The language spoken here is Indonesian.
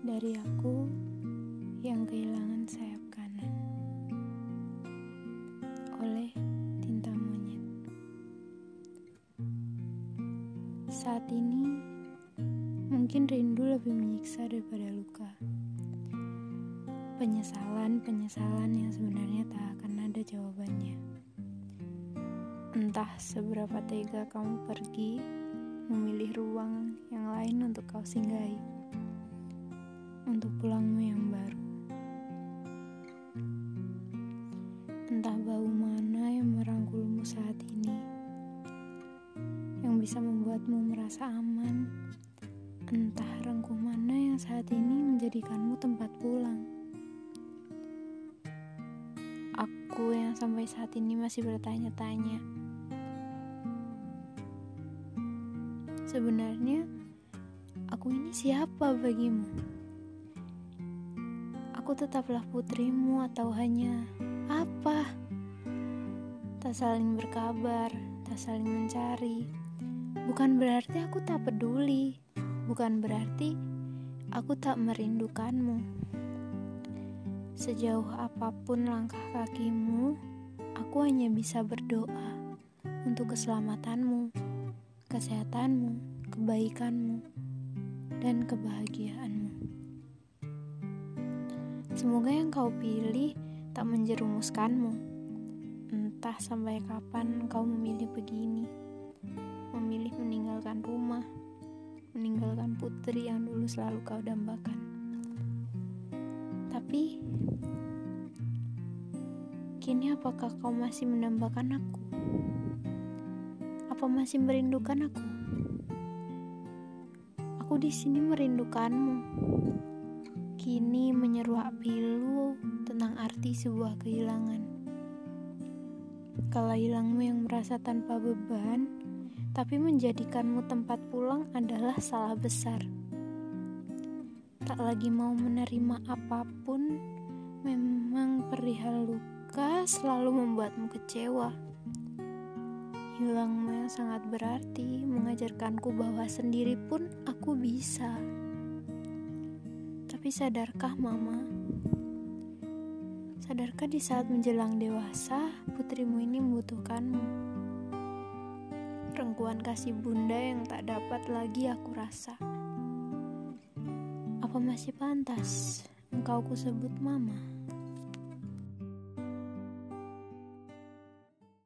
Dari aku yang kehilangan sayap kanan oleh tinta monyet. Saat ini mungkin rindu lebih menyiksa daripada luka. Penyesalan-penyesalan yang sebenarnya tak akan ada jawabannya. Entah seberapa tega kamu pergi memilih ruang yang lain untuk kau singgahi, untuk pulangmu yang baru. Entah bau mana yang merangkulmu saat ini, yang bisa membuatmu merasa aman. Entah rengkuh mana yang saat ini menjadikanmu tempat pulang. Aku yang sampai saat ini masih bertanya-tanya Sebenarnya, aku ini siapa bagimu? Aku tetaplah putrimu atau hanya apa? Tak saling berkabar, tak saling mencari. Bukan berarti aku tak peduli, bukan berarti aku tak merindukanmu. Sejauh apa pun langkah kakimu, aku hanya bisa berdoa untuk keselamatanmu kesehatanmu, kebaikanmu, dan kebahagiaanmu. Semoga yang kau pilih tak menjerumuskanmu. Entah sampai kapan kau memilih begini, memilih meninggalkan rumah, meninggalkan putri yang dulu selalu kau dambakan. Tapi, kini apakah kau masih mendambakan aku? Apa masih merindukan aku? Aku di sini merindukanmu. Kini menyeruak pilu tentang arti sebuah kehilangan. Kalau hilangmu yang merasa tanpa beban, tapi menjadikanmu tempat pulang adalah salah besar. Tak lagi mau menerima apa pun, memang perihal luka selalu membuatmu kecewa. Hilangmu yang sangat berarti mengajarkanku bahwa sendiri pun aku bisa. Tapi sadarkah mama? Sadarkah di saat menjelang dewasa, putrimu ini membutuhkanmu? Rengkuan kasih bunda yang tak dapat lagi aku rasa. Apa masih pantas engkau ku sebut mama?